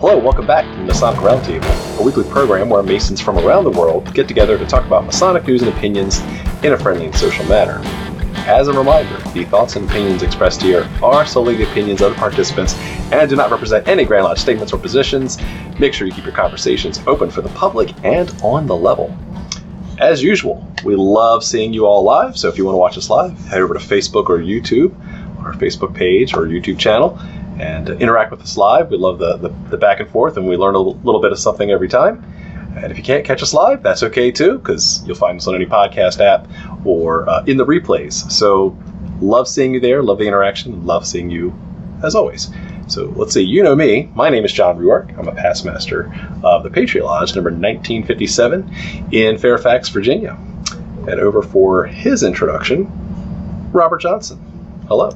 Hello, welcome back to the Masonic Roundtable, a weekly program where Masons from around the world get together to talk about Masonic news and opinions in a friendly and social manner. As a reminder, the thoughts and opinions expressed here are solely the opinions of the participants and do not represent any Grand Lodge statements or positions. Make sure you keep your conversations open for the public and on the level. As usual, we love seeing you all live, so if you want to watch us live, head over to Facebook or YouTube, our Facebook page or YouTube channel, and interact with us live. We love the, the, the back and forth, and we learn a little, little bit of something every time. And if you can't catch us live, that's okay too, because you'll find us on any podcast app or uh, in the replays. So, love seeing you there, love the interaction, love seeing you as always. So, let's see, you know me. My name is John Ruark. I'm a past master of the Patriot Lodge, number 1957, in Fairfax, Virginia. And over for his introduction, Robert Johnson. Hello.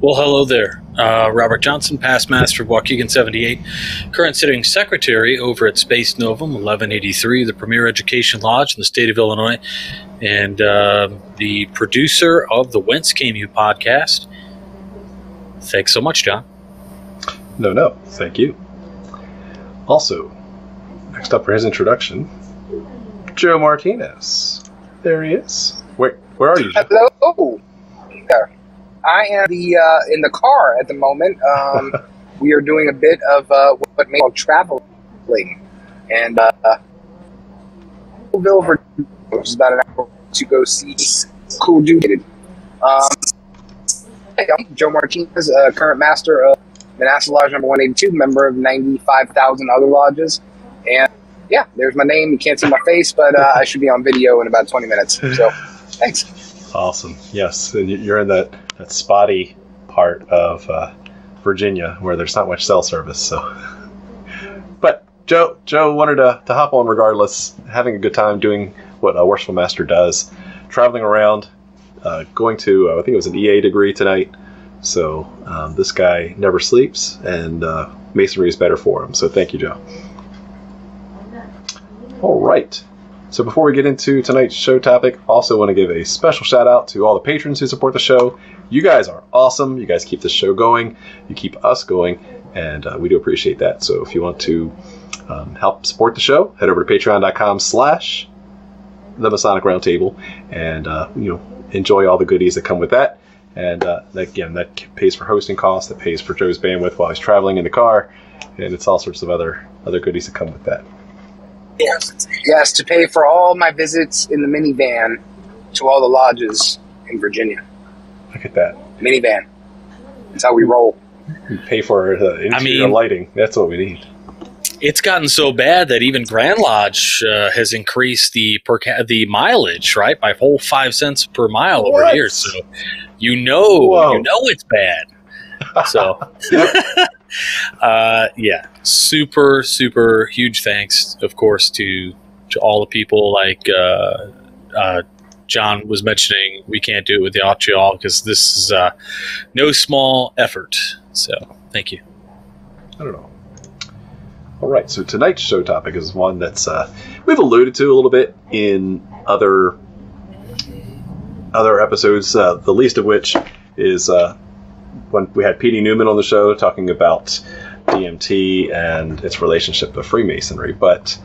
Well, hello there. Uh, Robert Johnson, past master of Waukegan 78, current sitting secretary over at Spes Novum 1183, the premier education lodge in the state of Illinois, and uh, the producer of the Whence Came You podcast. Thanks so much, John. No, no, thank you. Also, next up for his introduction, Joe Martinez. There he is. Wait, where are you? Joe? Hello. There. I am the uh, in the car at the moment. Um, we are doing a bit of uh, what may call traveling, and uh, Virginia, which is about an hour to go see Cool Dude. Um, hey, I'm Joe Martinez, uh, current master of Manassas Lodge Number 182, member of 95,000 other lodges, and yeah, there's my name. You can't see my face, but uh, I should be on video in about 20 minutes. So, thanks. Awesome. Yes, and you're in that, that spotty part of uh, Virginia where there's not much cell service. So, but Joe, Joe wanted to, to hop on regardless, having a good time doing what a worshipful master does, traveling around, uh, going to uh, I think it was an EA degree tonight. So um, this guy never sleeps, and uh, masonry is better for him. So thank you, Joe. All right. So before we get into tonight's show topic, also want to give a special shout out to all the patrons who support the show. You guys are awesome. You guys keep the show going. You keep us going, and uh, we do appreciate that. So if you want to um, help support the show, head over to patreon.com/slash the Masonic Roundtable, and uh, you know enjoy all the goodies that come with that. And uh, again, that pays for hosting costs, that pays for Joe's bandwidth while he's traveling in the car, and it's all sorts of other other goodies that come with that. Yes, yes, to pay for all my visits in the minivan to all the lodges in Virginia. Look at that. Minivan. That's how we roll. We pay for the interior mean- lighting. That's what we need. It's gotten so bad that even Grand Lodge uh, has increased the per ca- the mileage right by a whole five cents per mile over What? here. So you know Whoa. you know it's bad. So uh, yeah, super super huge thanks, of course, to to all the people like uh, uh, John was mentioning. We can't do it with the all because this is uh, no small effort. So thank you. I don't know. All right, so tonight's show topic is one that's uh, we've alluded to a little bit in other other episodes. Uh, the least of which is uh, when we had P.D. Newman on the show talking about DMT and its relationship to Freemasonry. But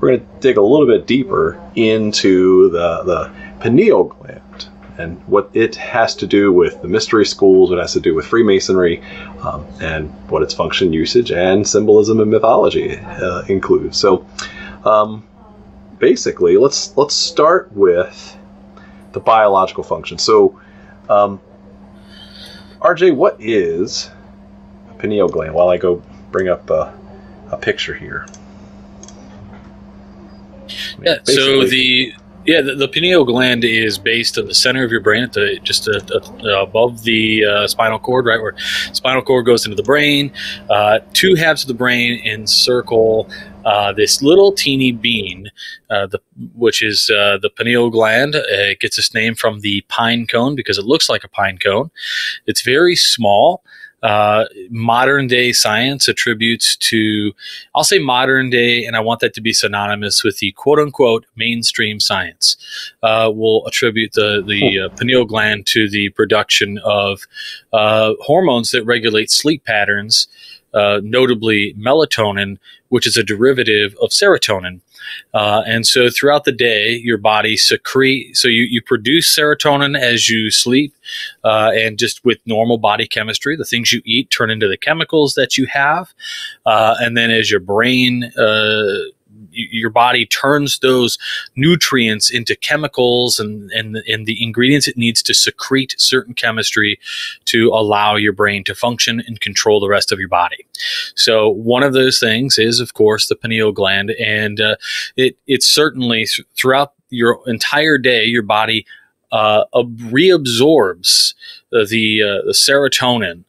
we're going to dig a little bit deeper into the the pineal gland and what it has to do with the mystery schools, what it has to do with Freemasonry, um, and what its function, usage, and symbolism and mythology uh, include. So, um, basically, let's let's start with the biological function. So, um, RJ, what is a pineal gland? While I go bring up uh, a picture here. Yeah. So the yeah the, the pineal gland is based in the center of your brain, at the just uh uh above the uh, spinal cord, right where spinal cord goes into the brain. Uh, two halves of the brain encircle. Uh, this little teeny bean, uh, the, which is uh, the pineal gland, uh, it gets its name from the pine cone because it looks like a pine cone. It's very small. Uh, modern day science attributes to, I'll say modern day, and I want that to be synonymous with the quote unquote mainstream science, uh, will attribute the, the uh, pineal gland to the production of uh, hormones that regulate sleep patterns uh, notably melatonin, which is a derivative of serotonin. Uh, and so throughout the day, your body secrete, so you, you produce serotonin as you sleep, uh, and just with normal body chemistry, the things you eat turn into the chemicals that you have. Uh, and then as your brain, uh, your body turns those nutrients into chemicals and, and, and the ingredients it needs to secrete certain chemistry to allow your brain to function and control the rest of your body. So one of those things is, of course, the pineal gland, and uh, it it certainly throughout your entire day, your body uh, reabsorbs the, uh, the serotonin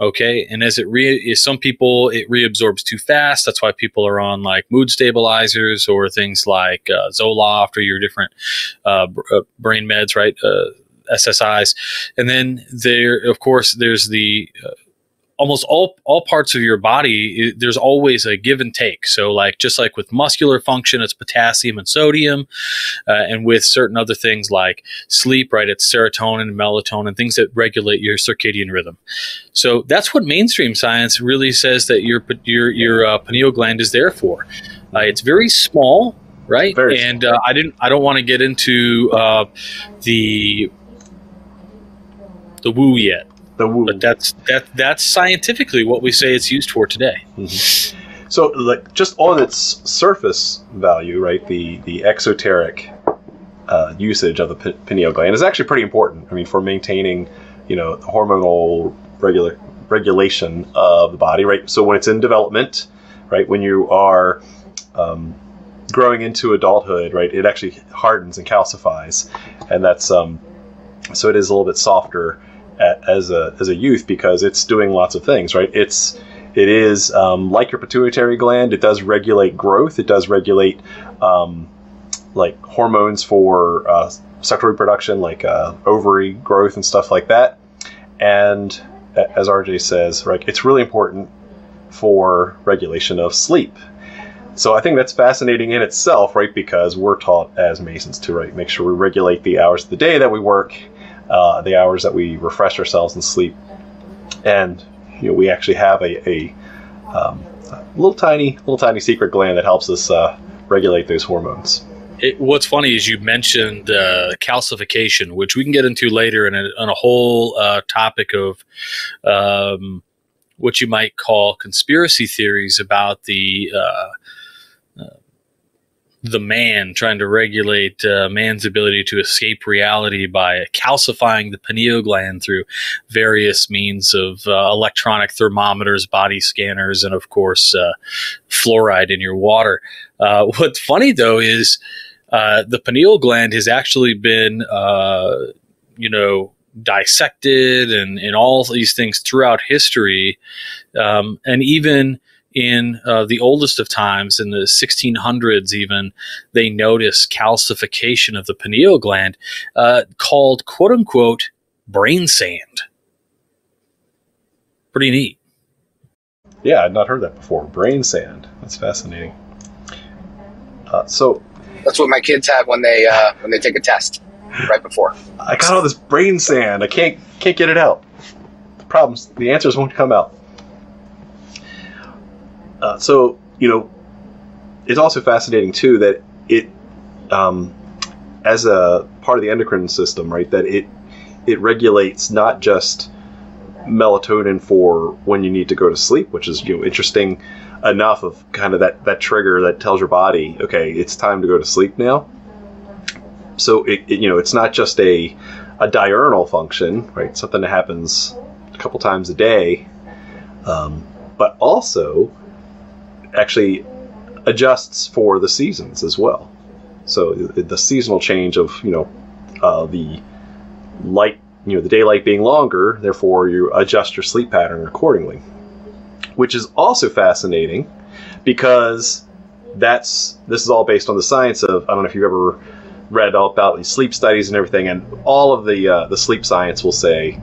okay? And as it re some people it reabsorbs too fast. That's why people are on like mood stabilizers or things like uh, zoloft or your different uh, uh, brain meds right? Uh, SSRIs and then there of course there's the uh, almost all all parts of your body there's always a give and take. So like just like with muscular function it's potassium and sodium uh, and with certain other things like sleep right it's serotonin and melatonin things that regulate your circadian rhythm. So that's what mainstream science really says that your your your uh, pineal gland is there for. Uh, it's very small right? Very and uh, i didn't i don't want to get into uh, the the woo yet the woo. But that's that that's scientifically what we say it's used for today. Mm-hmm. So, like, just on its surface value, right? The the exoteric uh, usage of the p- pineal gland is actually pretty important. I mean, for maintaining, you know, hormonal regula- regulation of the body, right? So when it's in development, right, when you are um, growing into adulthood, right, it actually hardens and calcifies, and that's um, so it is a little bit softer as a as a youth because it's doing lots of things, right? It's it is um, like your pituitary gland. It does regulate growth. It does regulate um, like hormones for uh, sexual reproduction, like uh, ovary growth and stuff like that. And as RJ says, right, it's really important for regulation of sleep. So I think that's fascinating in itself, right? Because we're taught as Masons to right make sure we regulate the hours of the day that we work uh, the hours that we refresh ourselves and sleep. And you know, we actually have a, a, um, little tiny, little tiny secret gland that helps us uh, regulate those hormones. It, what's funny is you mentioned uh, calcification, which we can get into later in a, in a whole uh, topic of um, what you might call conspiracy theories about the uh, the man trying to regulate uh, man's ability to escape reality by calcifying the pineal gland through various means of uh, electronic thermometers, body scanners, and of course, uh, fluoride in your water. Uh, what's funny though is uh, the pineal gland has actually been, uh, you know, dissected and, and all these things throughout history. Um, and even in uh, the oldest of times, in the 1600s, even, they notice calcification of the pineal gland uh, called quote unquote brain sand. Pretty neat. Yeah, I'd not heard that before. Brain sand. That's fascinating. Uh, so that's what my kids have when they uh, when they take a test right before. I got all this brain sand. I can't can't get it out. The problems, the answers won't come out. Uh, so you know, it's also fascinating too that it, um, as a part of the endocrine system, right? That it it regulates not just melatonin for when you need to go to sleep, which is you know interesting enough of kind of that that trigger that tells your body, okay, it's time to go to sleep now. So it, it you know it's not just a a diurnal function, right? Something that happens a couple times a day, um, but also actually adjusts for the seasons as well. So the seasonal change of you know uh, the light, you know, the daylight being longer, therefore you adjust your sleep pattern accordingly, which is also fascinating because that's this is all based on the science of I don't know if you've ever read all about these sleep studies and everything, and all of the uh, the sleep science will say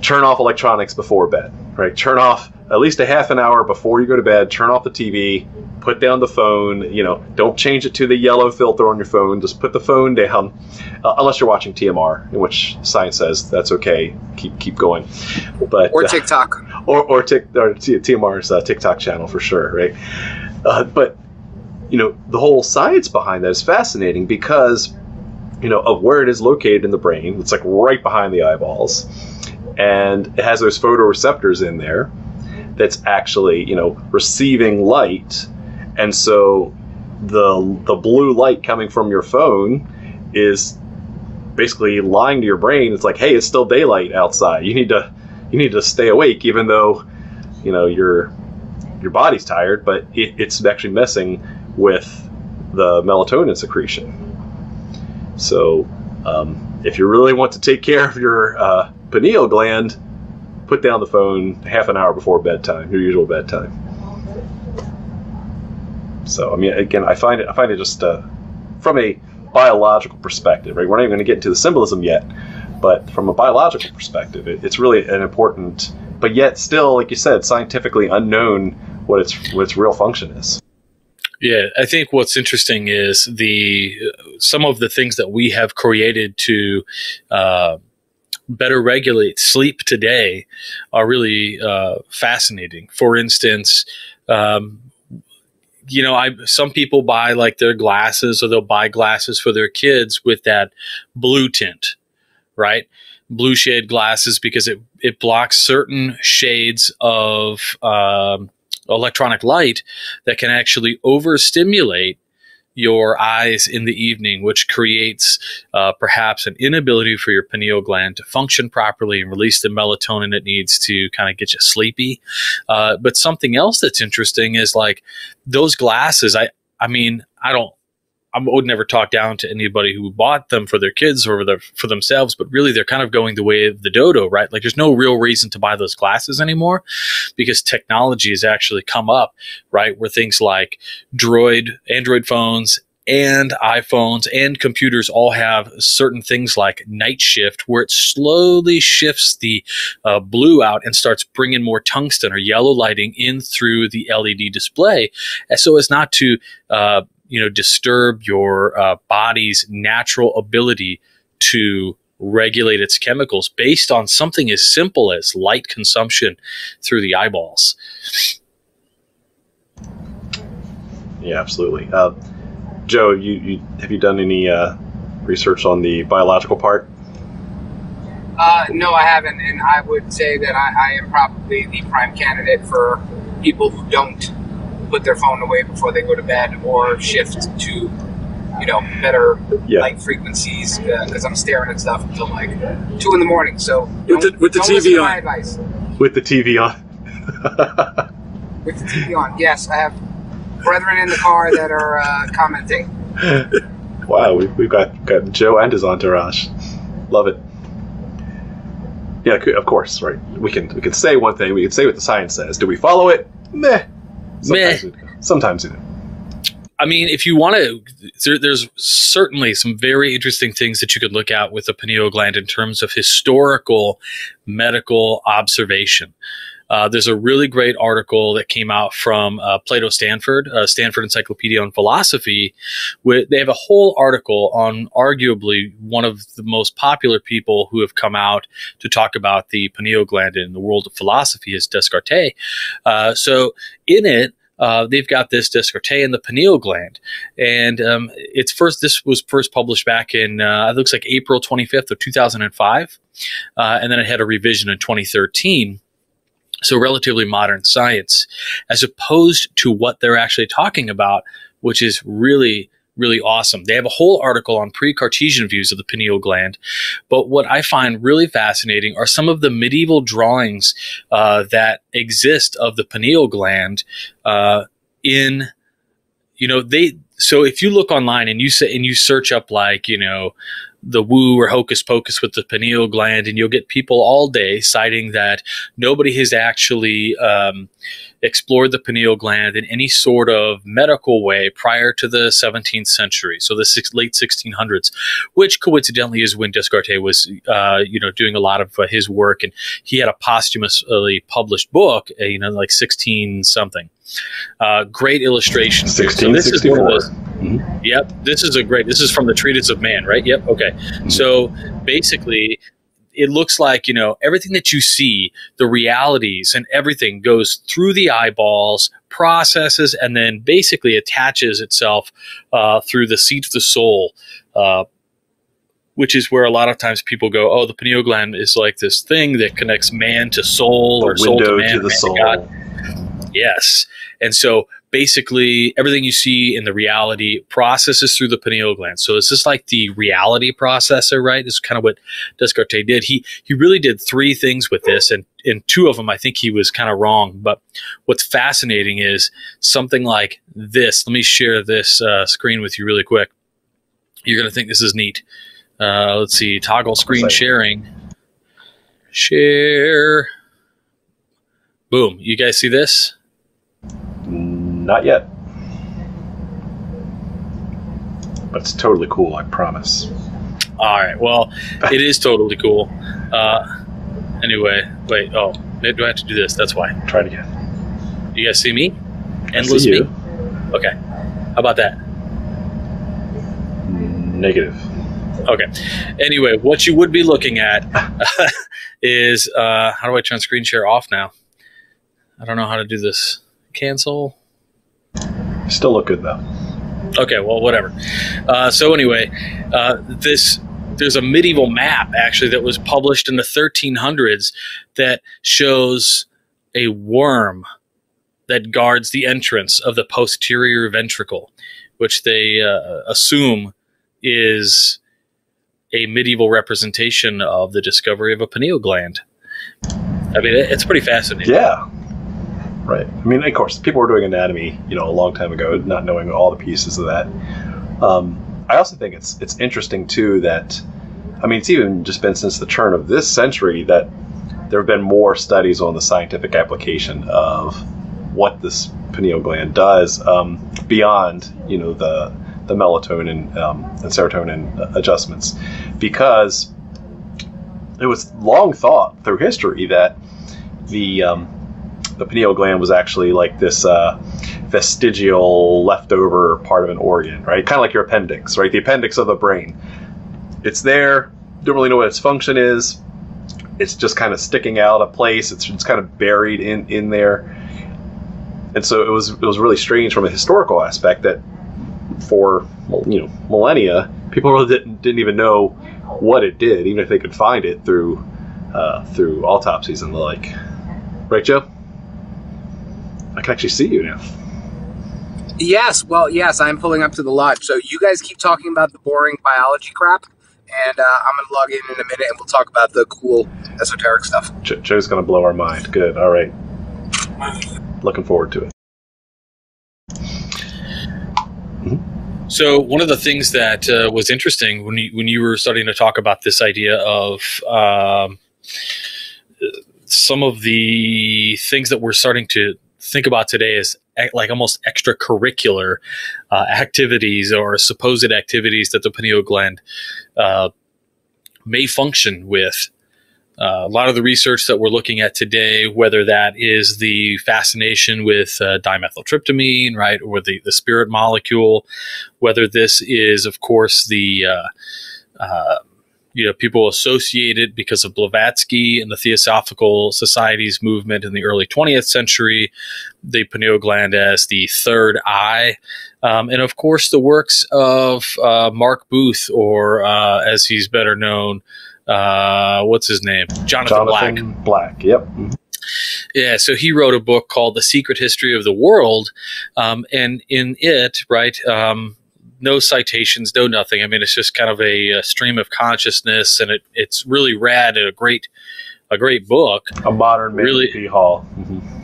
turn off electronics before bed, right? Turn off at least a half an hour before you go to bed, turn off the TV, put down the phone. You know, don't change it to the yellow filter on your phone. Just put the phone down, uh, unless you're watching TMR, in which science says that's okay. Keep keep going. But or TikTok, uh, or or, tic, or TMR's uh, TikTok channel for sure, right? Uh, but you know, the whole science behind that is fascinating because you know of where it is located in the brain. It's like right behind the eyeballs, and it has those photoreceptors in there that's actually you know receiving light. And so the the blue light coming from your phone is basically lying to your brain. It's like hey it's still daylight outside. You need to you need to stay awake even though you know your your body's tired but it, it's actually messing with the melatonin secretion. So um, if you really want to take care of your uh, pineal gland put down the phone half an hour before bedtime, your usual bedtime. So I mean, again, I find it I find it just uh, from a biological perspective, right? We're not even going to get into the symbolism yet, but from a biological perspective, it, it's really an important, but yet still, like you said, scientifically unknown what its what its real function is. Yeah, I think what's interesting is the some of the things that we have created to uh, better regulate sleep today are really uh, fascinating. For instance, um, you know, I some people buy like their glasses or they'll buy glasses for their kids with that blue tint, right? Blue shade glasses because it it blocks certain shades of um, electronic light that can actually overstimulate your eyes in the evening, which creates uh, perhaps an inability for your pineal gland to function properly and release the melatonin it needs to kind of get you sleepy. Uh, but something else that's interesting is like those glasses. I I mean I don't I would never talk down to anybody who bought them for their kids or their, for themselves, but really they're kind of going the way of the dodo, right? Like there's no real reason to buy those glasses anymore because technology has actually come up, right? Where things like Droid, Android phones, and iPhones and computers all have certain things like night shift, where it slowly shifts the uh, blue out and starts bringing more tungsten or yellow lighting in through the LED display, so as not to uh, you know disturb your uh, body's natural ability to regulate its chemicals based on something as simple as light consumption through the eyeballs. Yeah, absolutely. Uh, Joe, you, you, have you done any uh, research on the biological part? Uh, no, I haven't, and I would say that I, I am probably the prime candidate for people who don't put their phone away before they go to bed or shift to you know better yeah. light frequencies because uh, I'm staring at stuff until like two in the morning. So with the, with the TV on. Advice. With the TV on. with the TV on. Yes, I have brethren in the car that are uh, commenting. Wow, we've, we've got, got Joe and his entourage. Love it. Yeah, of course, right. We can we can say one thing. We can say what the science says. Do we follow it? Meh. Sometimes Meh. Sometimes you do. I mean, if you want to, there, there's certainly some very interesting things that you could look at with the pineal gland in terms of historical medical observation. Uh, there's a really great article that came out from uh, Plato Stanford, uh, Stanford Encyclopedia on Philosophy. They have a whole article on arguably one of the most popular people who have come out to talk about the pineal gland in the world of philosophy is Descartes. Uh, so in it, uh, they've got this Descartes in the pineal gland, and um, it's first. This was first published back in uh, it looks like April 25th of 2005, uh, and then it had a revision in 2013. So, relatively modern science, as opposed to what they're actually talking about, which is really, really awesome. They have a whole article on pre Cartesian views of the pineal gland. But what I find really fascinating are some of the medieval drawings uh, that exist of the pineal gland uh, in, you know, they. So if you look online and you say and you search up like you know the woo or hocus pocus with the pineal gland, and you'll get people all day citing that nobody has actually um, explored the pineal gland in any sort of medical way prior to the 17th century, so the six, late 1600s, which coincidentally is when Descartes was, uh, you know, doing a lot of uh, his work, and he had a posthumously published book, uh, you know, like 16 something. Uh, great illustration. So this is one of those. Mm-hmm. Yep, this is a great. This is from the Treatise of Man, right? Yep. Okay. Mm-hmm. So basically, it looks like you know everything that you see the realities and everything goes through the eyeballs processes and then basically attaches itself uh, through the seat of the soul uh, which is where a lot of times people go oh the pineal gland is like this thing that connects man to soul the or soul to man, to the man soul. To yes and so basically everything you see in the reality processes through the pineal gland. So it's just like the reality processor, right? This is kind of what Descartes did. He he really did three things with this, and in two of them I think he was kind of wrong. But what's fascinating is something like this. Let me share this uh, screen with you really quick. You're gonna think this is neat. Uh, let's see, toggle screen sharing. Share. Boom. You guys see this? Not yet. But it's totally cool, I promise. All right. Well, it is totally cool. Uh, anyway, wait. Oh, do I have to do this? That's why. Try it again. You guys see me? Endless see you. me? Okay. How about that? Negative. Okay. Anyway, what you would be looking at is uh, how do I turn screen share off now? I don't know how to do this. Cancel. Still look good though. Okay, well, whatever. Uh, so anyway, uh, this there's a medieval map actually that was published in the 1300s that shows a worm that guards the entrance of the posterior ventricle, which they uh, assume is a medieval representation of the discovery of a pineal gland. I mean, it's pretty fascinating. Yeah, Right. I mean, of course, people were doing anatomy, you know, a long time ago, not knowing all the pieces of that. Um, I also think it's it's interesting too that, I mean, it's even just been since the turn of this century that there have been more studies on the scientific application of what this pineal gland does um, beyond, you know, the the melatonin um, and serotonin adjustments, because it was long thought through history that the um, the pineal gland was actually like this uh, vestigial leftover part of an organ, right? Kind of like your appendix, right? The appendix of the brain. It's there. Don't really know what its function is. It's just kind of sticking out of place. It's just kind of buried in in there. And so it was it was really strange from a historical aspect that for you know millennia people really didn't didn't even know what it did, even if they could find it through uh, through autopsies and the like. Right, Joe? I can actually see you now. Yes, well, yes, I'm pulling up to the lodge. So you guys keep talking about the boring biology crap, and uh, I'm gonna log in in a minute, and we'll talk about the cool esoteric stuff. Joe's gonna blow our mind. Good. All right. Looking forward to it. Mm-hmm. So one of the things that uh, was interesting when you when you were starting to talk about this idea of um, some of the things that we're starting to think about today as like almost extracurricular uh, activities or supposed activities that the pineal gland uh, may function with. Uh, a lot of the research that we're looking at today, whether that is the fascination with uh, dimethyltryptamine, right, or the, the spirit molecule, whether this is, of course, the uh, uh, you know, people associate it because of Blavatsky and the Theosophical Society's movement in the early 20th century, the pineal gland as the third eye, um, and of course the works of uh, Mark Booth, or uh, as he's better known, uh, what's his name, Jonathan, Jonathan Black. Black. Yep. Yeah, so he wrote a book called The Secret History of the World, um, and in it, right, um, no citations, no nothing. I mean, it's just kind of a, a stream of consciousness, and it, it's really rad and a great a great book. A modern really P. Hall. Mm-hmm.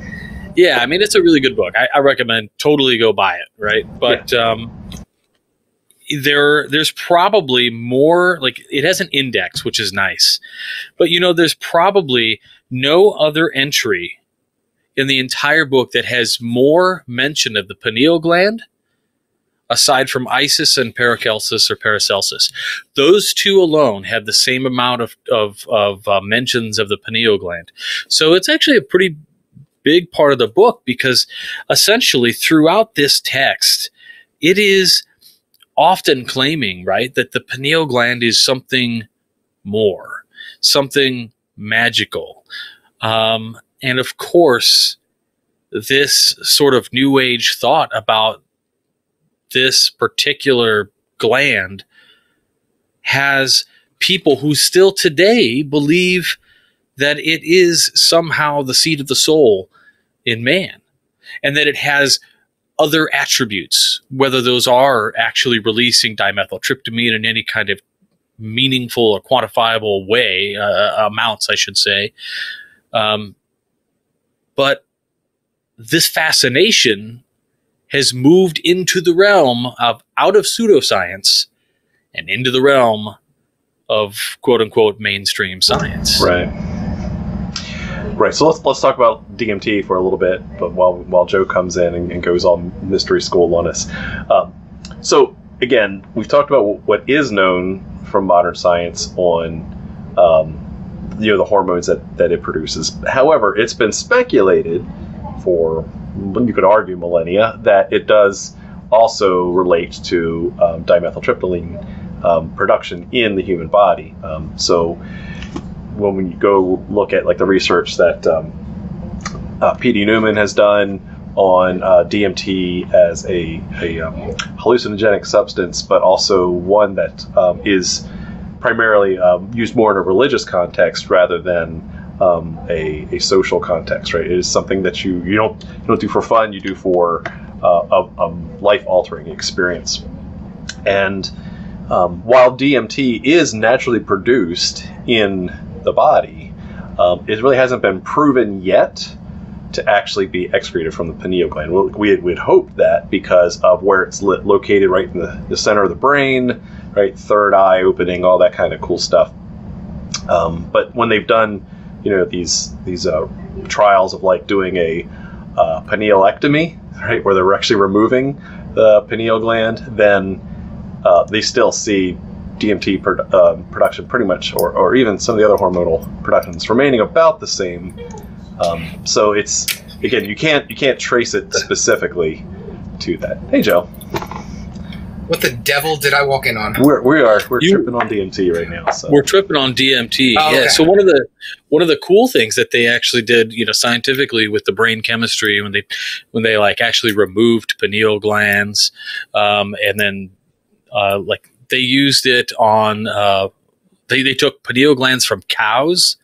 Yeah, I mean, it's a really good book. I, I, recommend totally go buy it. Right, but yeah. um, there there's probably more like it has an index which is nice but you know there's probably no other entry in the entire book that has more mention of the pineal gland aside from isis and paracelsus or paracelsus those two alone have the same amount of, of, of uh, mentions of the pineal gland so it's actually a pretty big part of the book because essentially throughout this text it is often claiming, right, that the pineal gland is something more, something magical. Um, and of course, this sort of new age thought about this particular gland has people who still today believe that it is somehow the seat of the soul in man and that it has other attributes, whether those are actually releasing dimethyltryptamine in any kind of meaningful or quantifiable way, uh, amounts, I should say. Um, but this fascination has moved into the realm of out of pseudoscience and into the realm of quote unquote mainstream science. Right. Right. So let's let's talk about DMT for a little bit, but while while Joe comes in and, and goes all mystery school on us. Um, so again, we've talked about what is known from modern science on um, you know the hormones that that it produces. However, it's been speculated for you could argue millennia that it does also relate to um, dimethyltryptamine um, production in the human body. Um, so when you go look at like the research that um, uh, P.D. Newman has done on uh, DMT as a, a um, hallucinogenic substance, but also one that um, is primarily um, used more in a religious context rather than um, a, a social context. Right? It is something that you you don't you don't do for fun. You do for uh, a, a life altering experience. And um, while DMT is naturally produced in the body, um, it really hasn't been proven yet to actually be excreted from the pineal gland. We, would hope that because of where it's located right in the, the, center of the brain, right, third eye opening, all that kind of cool stuff. Um, but when they've done, you know, these these uh, trials of like doing a uh, pinealectomy, right, where they're actually removing the pineal gland, then uh, they still see DMT pro- uh, production pretty much, or, or even some of the other hormonal productions remaining about the same. Um, so it's again, you can't you can't trace it specifically to that. Hey, Joe. What the devil did I walk in on? We're, we are we're you, tripping on DMT right now. So. We're tripping on DMT. Oh, yeah. Okay. So one of the one of the cool things that they actually did, you know, scientifically with the brain chemistry when they when they like actually removed pineal glands, um, and then uh, like they used it on uh, they, they took pineal glands from cows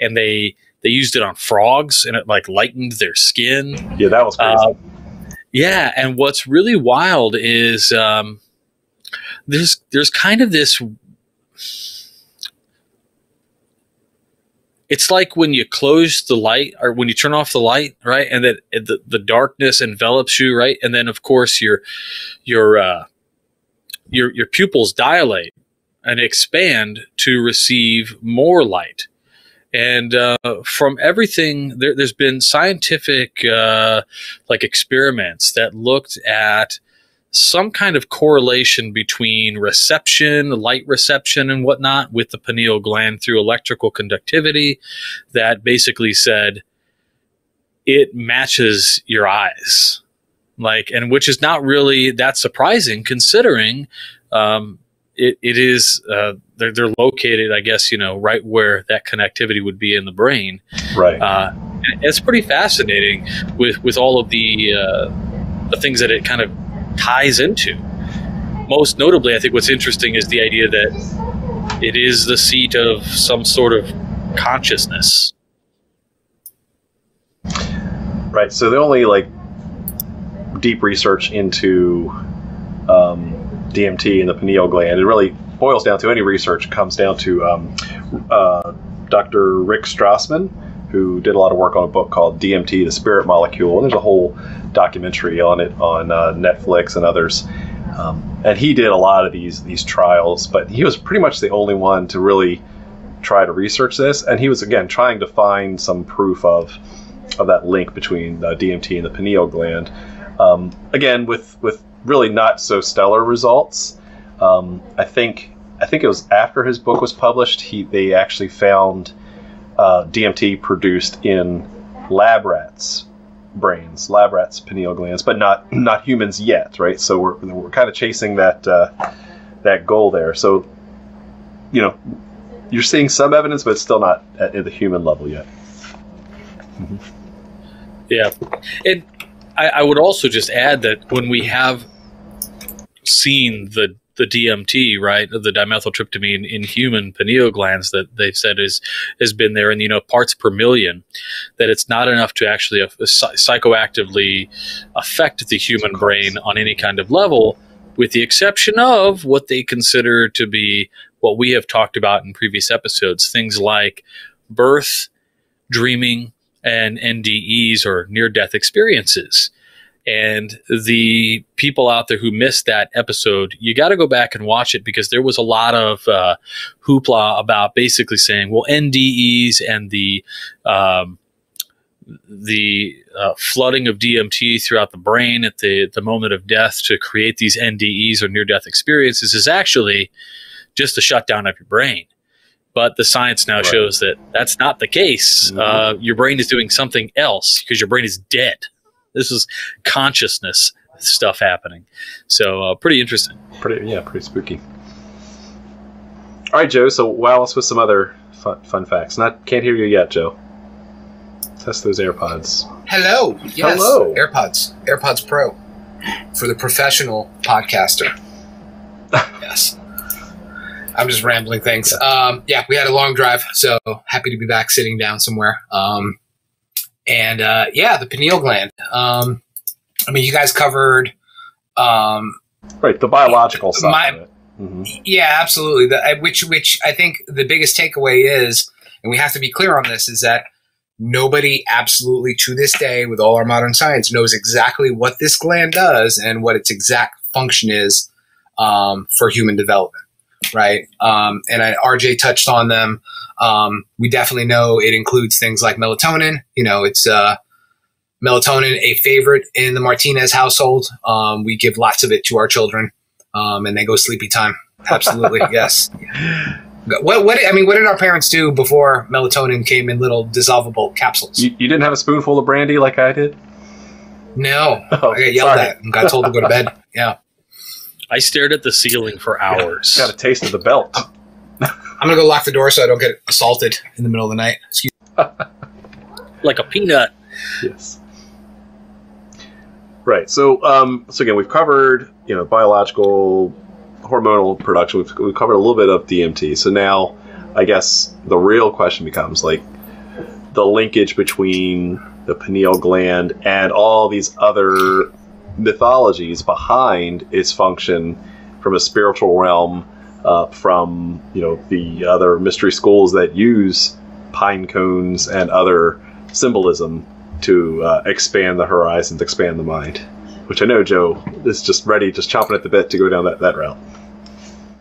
and they they used it on frogs and it like lightened their skin yeah that was crazy. Uh, yeah and what's really wild is um, there's there's kind of this it's like when you close the light or when you turn off the light right and that the, the darkness envelops you right and then of course your your uh, your your pupils dilate and expand to receive more light. And uh, from everything, there, has been scientific uh, like experiments that looked at some kind of correlation between reception, light reception, and whatnot with the pineal gland through electrical conductivity that basically said it matches your eyes. Like and which is not really that surprising considering um, it, it is uh, they're, they're located i guess you know right where that connectivity would be in the brain. Right. Uh, it's pretty fascinating with with all of the uh, the things that it kind of ties into. Most notably i think what's interesting is the idea that it is the seat of some sort of consciousness. Right so the only like deep research into um, DMT and the pineal gland. It really boils down to any research comes down to um, uh, Dr. Rick Strassman, who did a lot of work on a book called DMT, the Spirit Molecule, and there's a whole documentary on it on uh, Netflix and others. Um, and he did a lot of these these trials, but he was pretty much the only one to really try to research this. And he was again trying to find some proof of of that link between the DMT and the pineal gland. Um, again, with with really not so stellar results. Um, I think I think it was after his book was published, he they actually found uh, DMT produced in lab rats brains, lab rats pineal glands, but not not humans yet, right? So we're we're kind of chasing that uh, that goal there. So you know, you're seeing some evidence, but it's still not at, at the human level yet. Yeah, and I, I would also just add that when we have seen the the DMT, right, the dimethyltryptamine in human pineal glands that they've said is has been there in you know parts per million, that it's not enough to actually uh, psychoactively affect the human brain on any kind of level, with the exception of what they consider to be what we have talked about in previous episodes, things like birth, dreaming, and NDEs or near death experiences. And the people out there who missed that episode, you got to go back and watch it because there was a lot of uh, hoopla about basically saying, well, NDEs and the um, the uh, flooding of DMT throughout the brain at the the moment of death to create these NDEs or near death experiences is actually just a shutdown of your brain. But the science now right. shows that that's not the case. Mm-hmm. Uh, your brain is doing something else because your brain is dead. This is consciousness stuff happening. So uh, pretty interesting. Pretty yeah, pretty spooky. All right, Joe. So wow us with some other fun, fun facts. Not can't hear you yet, Joe. Test those AirPods. Hello. Yes. Hello. AirPods. AirPods Pro for the professional podcaster. yes. I'm just rambling things. Um, yeah, we had a long drive, so happy to be back sitting down somewhere. Um, and uh, yeah, the pineal gland. Um, I mean, you guys covered. Um, right, the biological side. My, mm-hmm. Yeah, absolutely. The, which, which I think the biggest takeaway is, and we have to be clear on this, is that nobody absolutely to this day, with all our modern science, knows exactly what this gland does and what its exact function is um, for human development right? Um, and I, RJ touched on them. Um, we definitely know it includes things like melatonin. You know, it's uh, melatonin, a favorite in the Martinez household. Um, we give lots of it to our children, um, and they go sleepy time. Absolutely, yes. What, what I mean, what did our parents do before melatonin came in little dissolvable capsules? You, you didn't have a spoonful of brandy like I did. No, oh, I got yelled sorry. at and got told to go to bed. Yeah. I stared at the ceiling for hours. Got a taste of the belt. I'm gonna go lock the door so I don't get assaulted in the middle of the night. Excuse like a peanut. Yes. Right. So, um, so again, we've covered you know biological, hormonal production. We've, we've covered a little bit of DMT. So now, I guess the real question becomes like the linkage between the pineal gland and all these other mythologies behind its function from a spiritual realm, uh, from you know the other mystery schools that use pine cones and other symbolism to uh, expand the horizons, expand the mind. Which I know Joe is just ready, just chopping at the bit to go down that, that route.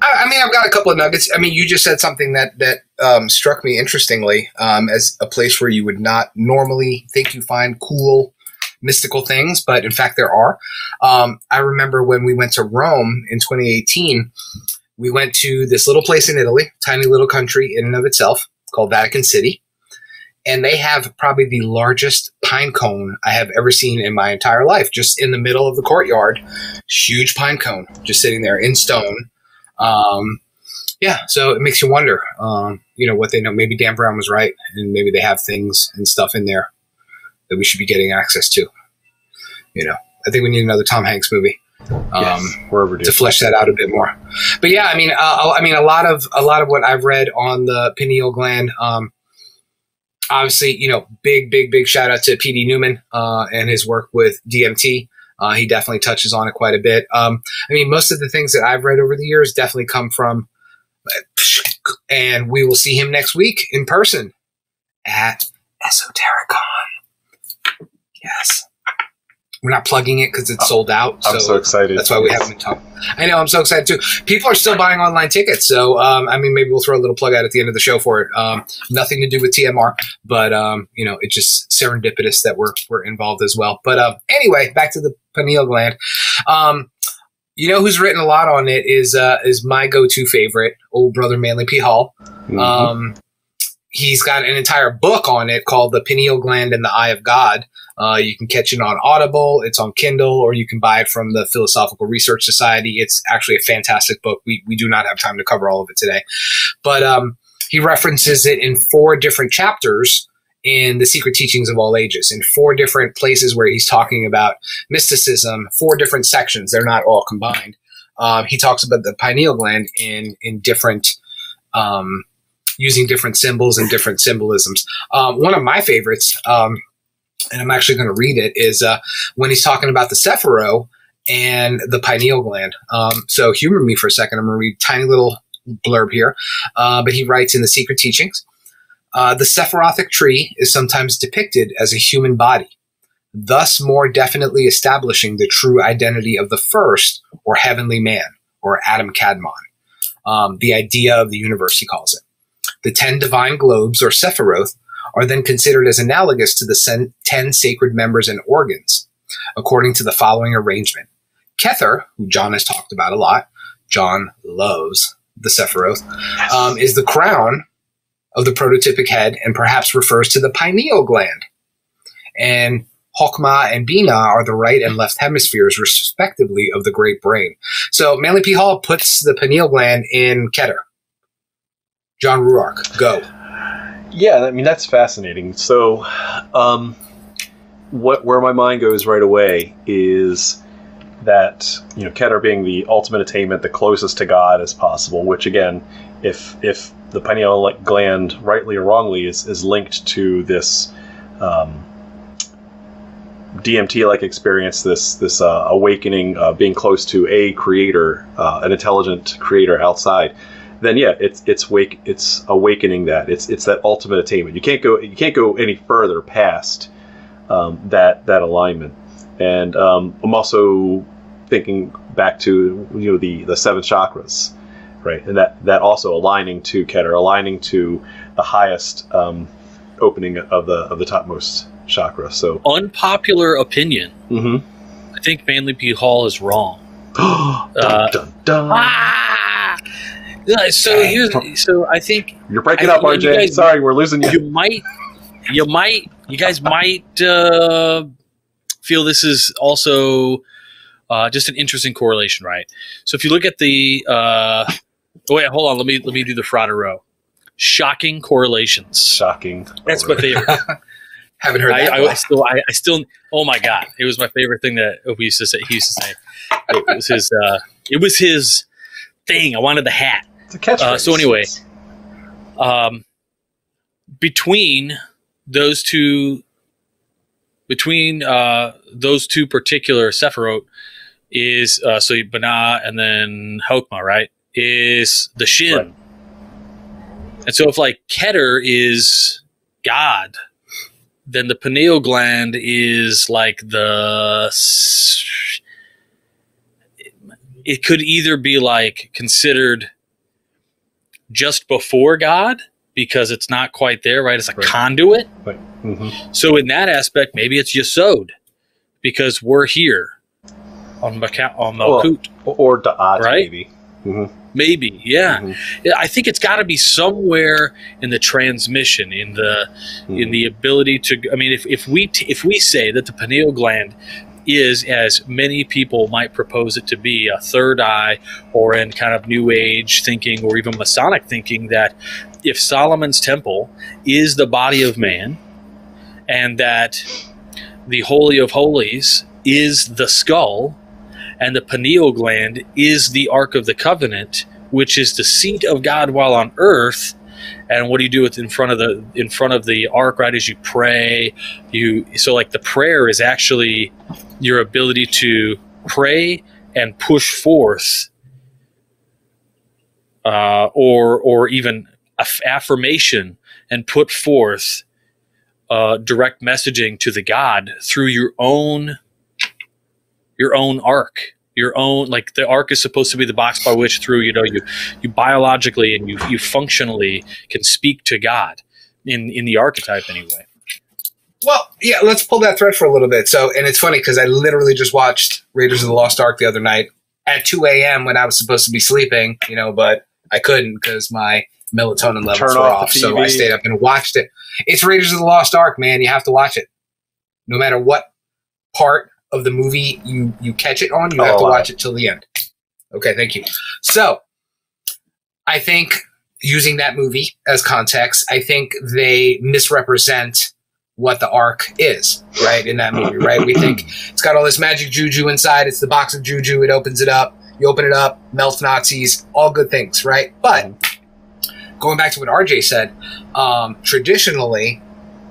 I, mean, I've got a couple of nuggets. I mean, you just said something that that um, struck me interestingly um, as a place where you would not normally think you find cool mystical things, but in fact, there are. Um, I remember when we went to Rome in 2018, we went to this little place in Italy, tiny little country in and of itself called Vatican City. And they have probably the largest pine cone I have ever seen in my entire life, just in the middle of the courtyard. Huge pine cone, just sitting there in stone. Um, yeah, so it makes you wonder, um, you know, what they know. Maybe Dan Brown was right, and maybe they have things and stuff in there that we should be getting access to. You know, I think we need another Tom Hanks movie. Um, to flesh that out a bit more. But yeah, I mean, uh, I mean, a lot of a lot of what I've read on the pineal gland. Um, obviously, you know, big, big, big shout out to P.D. Newman uh, and his work with DMT. Uh, he definitely touches on it quite a bit. Um, I mean, most of the things that I've read over the years definitely come from, and we will see him next week in person at Esotericon. We're not plugging it because it's sold out. I'm so excited. That's why we haven't been talking. I know. I'm so excited too. People are still buying online tickets, so um, I mean, maybe we'll throw a little plug out at the end of the show for it. Um, nothing to do with TMR, but um, you know, it's just serendipitous that we're we're involved as well. But uh, anyway, back to the pineal gland. Um, you know who's written a lot on it is uh, is my go-to favorite, old brother Manly P. Hall. Mhm. Um, he's got an entire book on it called "The Pineal Gland and the Eye of God." Uh, you can catch it on Audible. It's on Kindle, or you can buy it from the Philosophical Research Society. It's actually a fantastic book. We we do not have time to cover all of it today, but um, he references it in four different chapters in the Secret Teachings of All Ages, in four different places where he's talking about mysticism. Four different sections. They're not all combined. Um, he talks about the pineal gland in in different. Um, using different symbols and different symbolisms. Um, one of my favorites, um, and I'm actually going to read it, is uh, when he's talking about the Sephiro and the pineal gland. Um, so humor me for a second. I'm going to read tiny little blurb here. Uh, but he writes in the Secret Teachings, uh, the Sephirothic tree is sometimes depicted as a human body, thus more definitely establishing the true identity of the first or heavenly man, or Adam Kadmon. Um, the idea of the universe, he calls it. The ten divine globes, or Sephiroth, are then considered as analogous to the sen- ten sacred members and organs, according to the following arrangement. Kether, who John has talked about a lot, John loves the Sephiroth, um, is the crown of the prototypic head and perhaps refers to the pineal gland. And Hokmah and Bina are the right and left hemispheres, respectively, of the great brain. So Manly P. Hall puts the pineal gland in Keter. John Ruark, go. Yeah, I mean that's fascinating. So, um, what where my mind goes right away is that you know Keter being the ultimate attainment, the closest to God as possible. Which again, if if the pineal gland, rightly or wrongly, is is linked to this um, DMT-like experience, this this uh, awakening, uh, being close to a creator, uh, an intelligent creator outside then yeah, it's it's wake it's awakening that it's it's that ultimate attainment. You can't go you can't go any further past um, that that alignment. And um, I'm also thinking back to you know the the seven chakras, right? And that that also aligning to Keter, aligning to the highest um, opening of the of the topmost chakra. So Unpopular opinion. hmm I think Manly P. Hall is wrong. dun, Uh, dun, dun. Ah! Yeah, So here's so I think You're breaking I- up, you RJ. guys- Sorry, we're losing you. you might you might you guys might uh, feel this is also uh, just an interesting correlation, right? So if you look at the uh, oh wait, hold on, let me let me do the Frada row. Shocking correlations. Shocking. That's my favorite. Haven't heard that. I, I. I still, I, I still, oh my god, it was my favorite thing that we used to say. He used to say it was his, uh, it was his thing. I wanted the hat. It's a catchphrase. Uh, so anyway. Um, between those two, between uh, those two particular Sephiroth is uh, so Bina and then Hokmah, right? Is the shin. Right. And so if like Keter is God, then the pineal gland is like the it could either be like considered just before God because it's not quite there, right? It's a Right. conduit. Right. hmm So in that aspect, maybe it's Yesod because we're here on Maka- on Well, Malkut. Or Da'at, Right? maybe. hmm maybe, yeah. Mhm. I think it's got to be somewhere in the transmission, in the in the ability to. I mean, if, if we t- if we say that the pineal gland is, as many people might propose it to be, a third eye, or in kind of New Age thinking, or even Masonic thinking, that if Solomon's temple is the body of man, and that the Holy of Holies is the skull, and the pineal gland is the Ark of the Covenant, which is the seat of God while on earth. And what do you do with in front of the in front of the ark? Right, as you pray, you so like the prayer is actually your ability to pray and push forth, uh, or or even aff- affirmation and put forth uh, direct messaging to the God through your own your own ark your own like the ark is supposed to be the box by which through you know you you biologically and you you functionally can speak to god in in the archetype anyway Well, yeah, let's pull that thread for a little bit. So, and it's funny because I literally just watched Raiders of the Lost Ark the other night at 2 a.m. when I was supposed to be sleeping, you know, but I couldn't because my melatonin levels Turn were off off. So I stayed up and watched it. It's Raiders of the Lost Ark, man. You have to watch it. No matter what part of the movie you, you catch it on, you I'll have to allow watch it till the end. Okay, thank you. So, I think using that movie as context, I think they misrepresent what the arc is, right? In that movie, right? We think it's got all this magic juju inside. It's the box of juju. It opens it up. You open it up, melts Nazis, all good things, right? But going back to what RJ said, um, traditionally,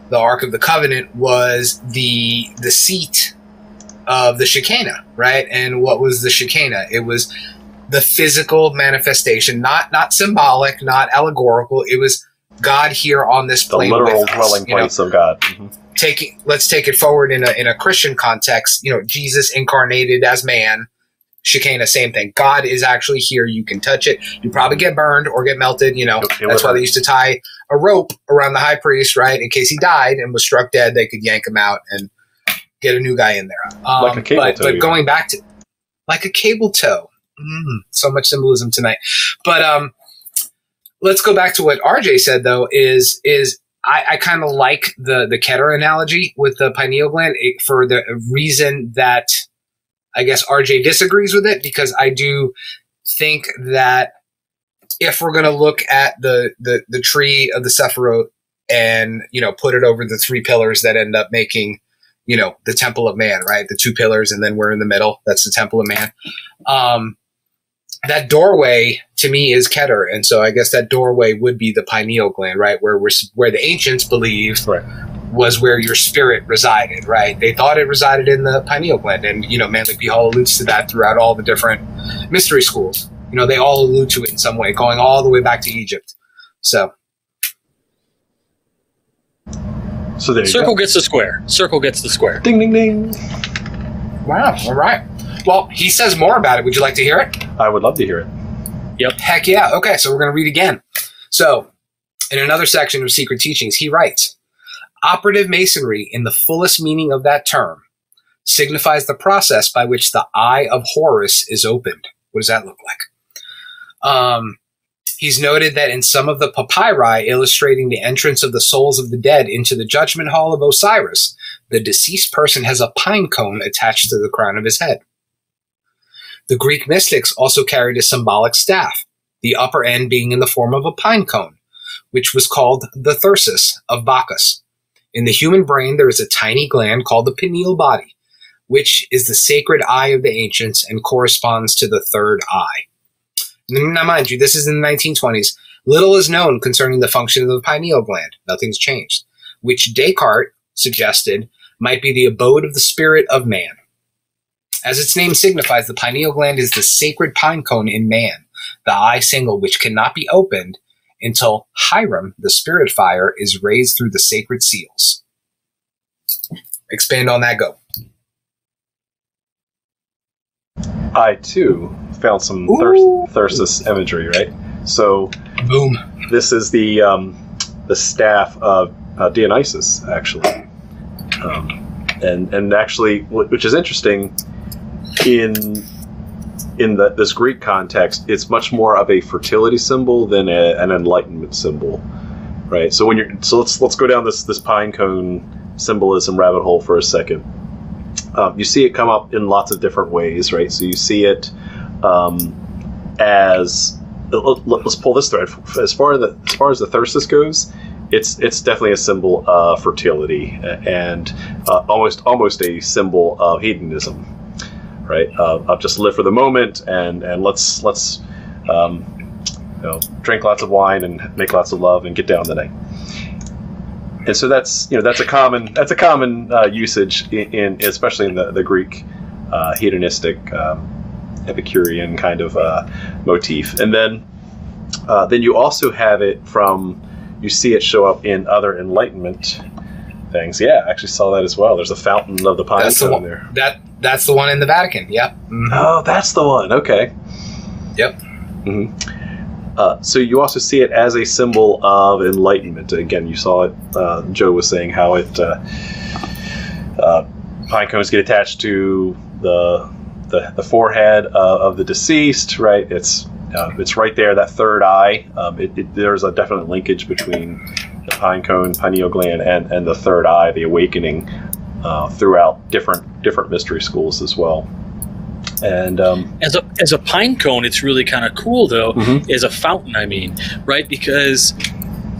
the Ark of the Covenant was the the seat of the Shekinah, right? And what was the Shekinah? It was the physical manifestation, not not symbolic, not allegorical. It was God here on this The literal dwelling you know? place of God. Mhm. taking let's take it forward in a in a Christian context. You know, Jesus incarnated as man. Shekinah, same thing. God is actually here. You can touch it. You probably get burned or get melted. You know, It- that's why they used to tie a rope around the high priest, right? In case he died and was struck dead, they could yank him out and get a new guy in there. Um, Like a cable but, tow, but going back to like a cable tow. Mm, so much symbolism tonight. But um, let's go back to what RJ said though. Is is I, I kind of like the the Keter analogy with the pineal gland it, for the reason that I guess RJ disagrees with it because I do think that if we're going to look at the, the the tree of the Sephiroth and you know put it over the three pillars that end up making you know the temple of man right the two pillars and then we're in the middle that's the temple of man um that doorway to me is Keter, and so I guess that doorway would be the pineal gland, right? Where we're, where the ancients believed Right. was where your spirit resided, right? They thought it resided in the pineal gland, and you know, Manly P. Hall alludes to that throughout all the different mystery schools. You know, they all allude to it in some way, going all the way back to Egypt. So, So there you circle go. gets the square circle gets the square Ding ding ding. wow, all right. Well, he says more about it. Would you like to hear it? I would love to hear it. Yep. Heck yeah. Okay, so we're going to read again. So, in another section of Secret Teachings, he writes Operative masonry, in the fullest meaning of that term, signifies the process by which the eye of Horus is opened. What does that look like? Um, he's noted that in some of the papyri illustrating the entrance of the souls of the dead into the judgment hall of Osiris, the deceased person has a pine cone attached to the crown of his head. The Greek mystics also carried a symbolic staff, the upper end being in the form of a pine cone, which was called the thyrsus of Bacchus. In the human brain, there is a tiny gland called the pineal body, which is the sacred eye of the ancients and corresponds to the third eye. Now, mind you, this is in the 1920s. Little is known concerning the function of the pineal gland. Nothing's changed, which Descartes suggested might be the abode of the spirit of man. As its name signifies, the pineal gland is the sacred pine cone in man, the eye single which cannot be opened until Hiram, the spirit fire, is raised through the sacred seals. Expand on that, go. I too found some Ooh. thir- Thyrsus imagery, right? So Boom. this is the um, the staff of uh, Dionysus, actually, um, and and actually, which is interesting in in the, this Greek context, it's much more of a fertility symbol than a, an enlightenment symbol, right? So when you're so let's let's go down this this pine cone symbolism rabbit hole for a second. Um, you see it come up in lots of different ways, right? So you see it um, as let- let- let's pull this thread. As far as the as far as the Thyrsus goes, it's it's definitely a symbol of fertility and uh, almost almost a symbol of hedonism, right? Uh, just live for the moment and and let's let's um, you know drink lots of wine and make lots of love and get down the night. And so that's you know that's a common that's a common uh, usage in, in especially in the the Greek uh, hedonistic um, Epicurean kind of uh, motif, and then uh, then you also have it from you see it show up in other Enlightenment things. Yeah, I actually saw that as well. There's a fountain of the pine That's the one. there. That that's the one in the Vatican. Yep. Mhm. Oh, that's the one. Okay. Yep. hmm Uh, so you also see it as a symbol of enlightenment. Again, you saw it. Uh, Joe was saying how it uh, uh, pine cones get attached to the the, the forehead uh, of the deceased. Right. It's uh, it's right there. That third eye. Um, it, it, there's a definite linkage between the pine cone, pineal gland, and, and the third eye, the awakening, uh, throughout different different mystery schools as well. And um, As a as a pine cone, it's really kind of cool though. Mhm. As a fountain, I mean, right? Because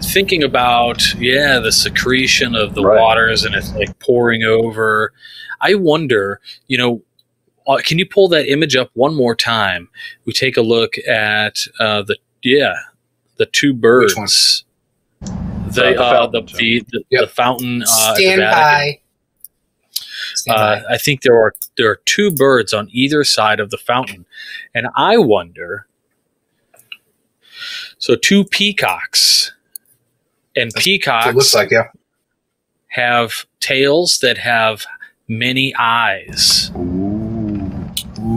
thinking about yeah, the secretion of the Right. waters and it's like pouring over. I wonder, you know, uh, can you pull that image up one more time? We take a look at uh, the yeah, the two birds. Uh, The the uh, fountain, the, the, the, Yep. the fountain uh, at the Stand by. Uh. I think there are there are two birds on either side of the fountain, and I wonder. So two peacocks, and That's peacocks looks like yeah. have tails that have many eyes.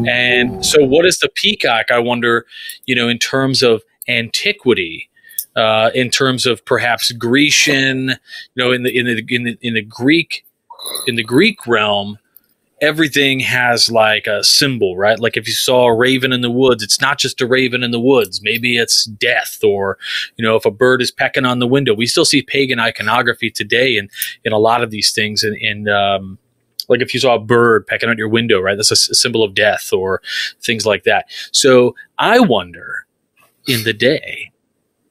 And so, what is the peacock? I wonder, you know, in terms of antiquity, uh, in terms of perhaps Grecian, you know, in the in the in the in the Greek in the Greek realm, everything has like a symbol, right? Like if you saw a raven in the woods, it's not just a raven in the woods. Maybe it's death, or you know, if a bird is pecking on the window. We still see pagan iconography today, in in a lot of these things, in, in um, like if you saw a bird pecking on your window, right? That's a symbol of death or things like that. So I wonder in the day.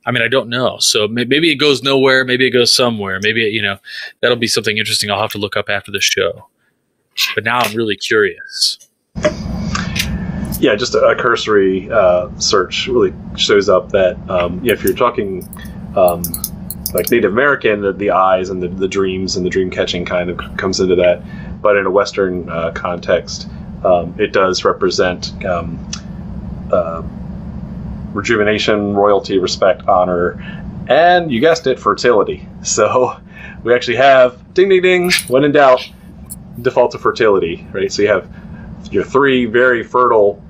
I mean, I don't know. So maybe it goes nowhere. Maybe it goes somewhere. Maybe it, you know that'll be something interesting. I'll have to look up after the show. But now I'm really curious. yeah, just a, a cursory uh, search really shows up that um, yeah, if you're talking um, like Native American, the, the eyes and the, the dreams and the dream catching kind of comes into that. But in a Western uh, context, um, it does represent um, uh, rejuvenation, royalty, respect, honor, and you guessed it, fertility. So we actually have ding, ding, ding. When in doubt, default to fertility, right? So you have your three very fertile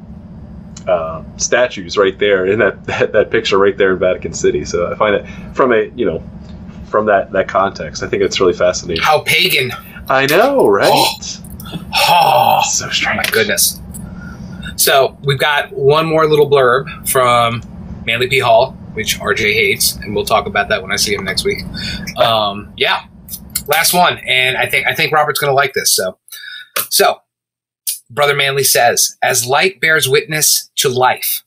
uh, statues right there in that, that that picture right there in Vatican City. So I find it from a you know from that that context, I think it's really fascinating. How pagan. I know, right? Oh, so strong. my goodness. So we've got one more little blurb from Manly P. Hall, which RJ hates, and we'll talk about that when I see him next week. Um, yeah, last one, and I think I think Robert's going to like this. So, so Brother Manly says, "As light bears witness to life,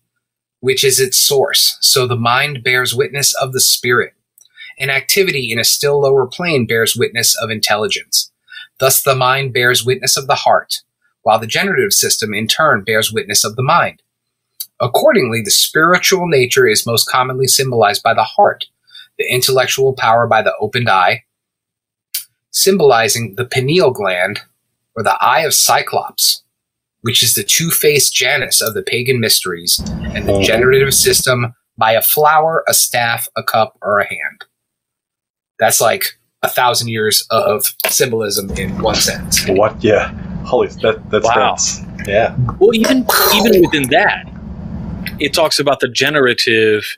which is its source, so the mind bears witness of the spirit, and activity in a still lower plane bears witness of intelligence." Thus, the mind bears witness of the heart, while the generative system in turn bears witness of the mind. Accordingly, the spiritual nature is most commonly symbolized by the heart, the intellectual power by the opened eye, symbolizing the pineal gland or the eye of Cyclops, which is the two faced Janus of the pagan mysteries, and the Mhm. generative system by a flower, a staff, a cup, or a hand. That's like a thousand years of symbolism in one sentence. What? Yeah. Holy, that that's Wow. dense. Yeah. Well, even even within that, it talks about the generative,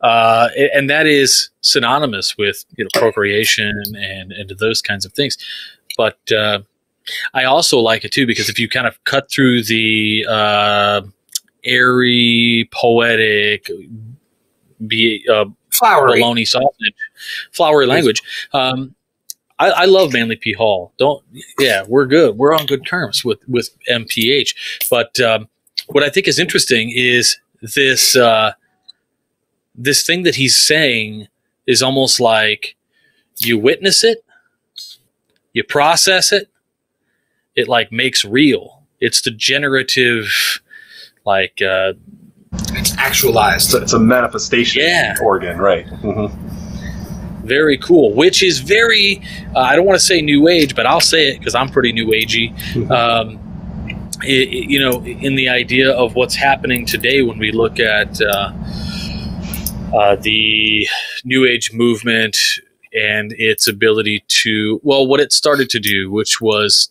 uh, and that is synonymous with you know procreation and and those kinds of things. But uh, I also like it too because if you kind of cut through the uh, airy, poetic, be uh, Flowery. bologna sausage, flowery language. Um, I, I love Manly P. Hall. Don't yeah, we're good. We're on good terms with with MPH. But um, what I think is interesting is this uh, this thing that he's saying is almost like you witness it, you process it, it like makes real. It's the generative, like uh, It's actualized. It's a, it's a manifestation Yeah. organ, right? hmm Very cool. Which is very, uh, I don't want to say new age, but I'll say it because I'm pretty new agey. Um, it, it- you know, in the idea of what's happening today when we look at uh, uh, the new age movement and its ability to, well, what it started to do, which was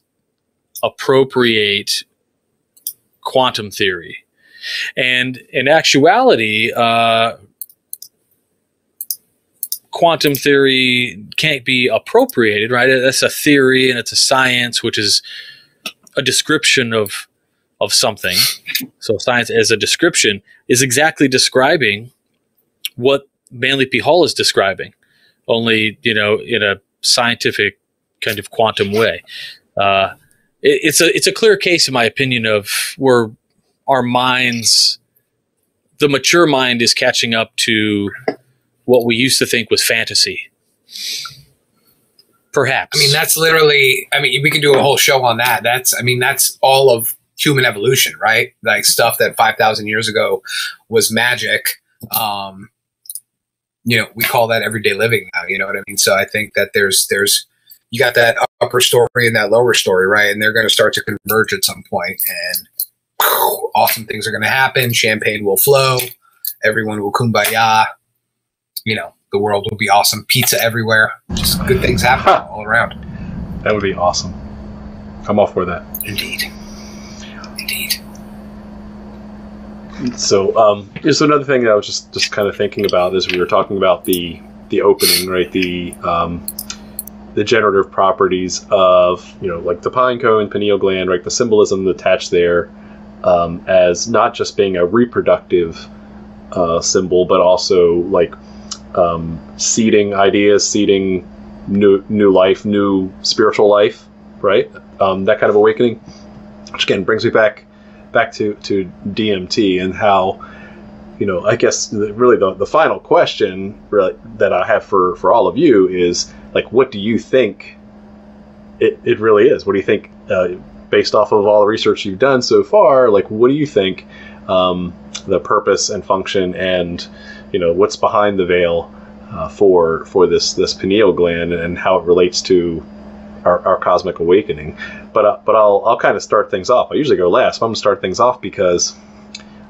appropriate quantum theory. And in actuality, uh, quantum theory can't be appropriated, right? That's a theory and it's a science, which is a description of of something. So science as a description is exactly describing what Manly P. Hall is describing, only you know in a scientific kind of quantum way. Uh, it, it's a it's a clear case, in my opinion, of where our minds, the mature mind, is catching up to what we used to think was fantasy. Perhaps. I mean, that's literally. I mean, we can do a whole show on that. That's. I mean, that's all of human evolution, right? Like stuff that five thousand years ago was magic. Um, you know, we call that everyday living now. You know what I mean? So I think that there's there's you got that upper story and that lower story, right? And they're going to start to converge at some point, and awesome things are going to happen. Champagne will flow. Everyone will kumbaya. You know, the world will be awesome. Pizza everywhere. Just good things happen all around. That would be awesome. I'm all for that. Indeed. Indeed. So, um, just another thing that I was just just kind of thinking about as we were talking about the the opening, right? The um, the generative properties of you know like the pine cone, pineal gland, right? The symbolism attached there um, as not just being a reproductive uh, symbol, but also like um, seeding ideas, seeding new new life, new spiritual life, right? Um, that kind of awakening, which again brings me back back to to DMT and how you know I guess really the, the final question really that I have for for all of you is like what do you think it, it really is what do you think uh, based off of all the research you've done so far like what do you think um, the purpose and function and you know what's behind the veil uh, for for this this pineal gland and how it relates to our, our cosmic awakening. But uh, but I'll I'll kind of start things off. I usually go last. But I'm gonna start things off because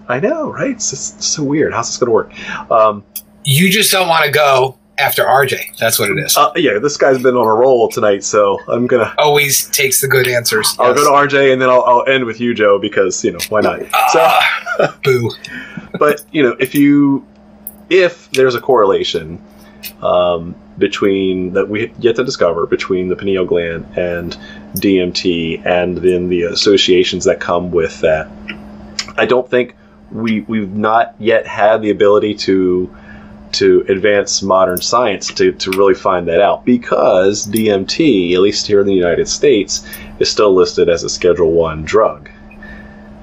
I know, right? It's, it's so weird. How's this gonna work? Um, You just don't want to go after RJ. That's what it is. uh, yeah, this guy's been on a roll tonight, so I'm gonna Always takes the good answers. I'll Yes. go to RJ and then I'll, I'll end with you, Joe, because you know why not? So. Ah, boo. but you know if you if there's a correlation um, between that we yet to discover between the pineal gland and DMT and then the associations that come with that I don't think we we've not yet had the ability to to advance modern science to, to really find that out because DMT at least here in the United States is still listed as a schedule 1 drug.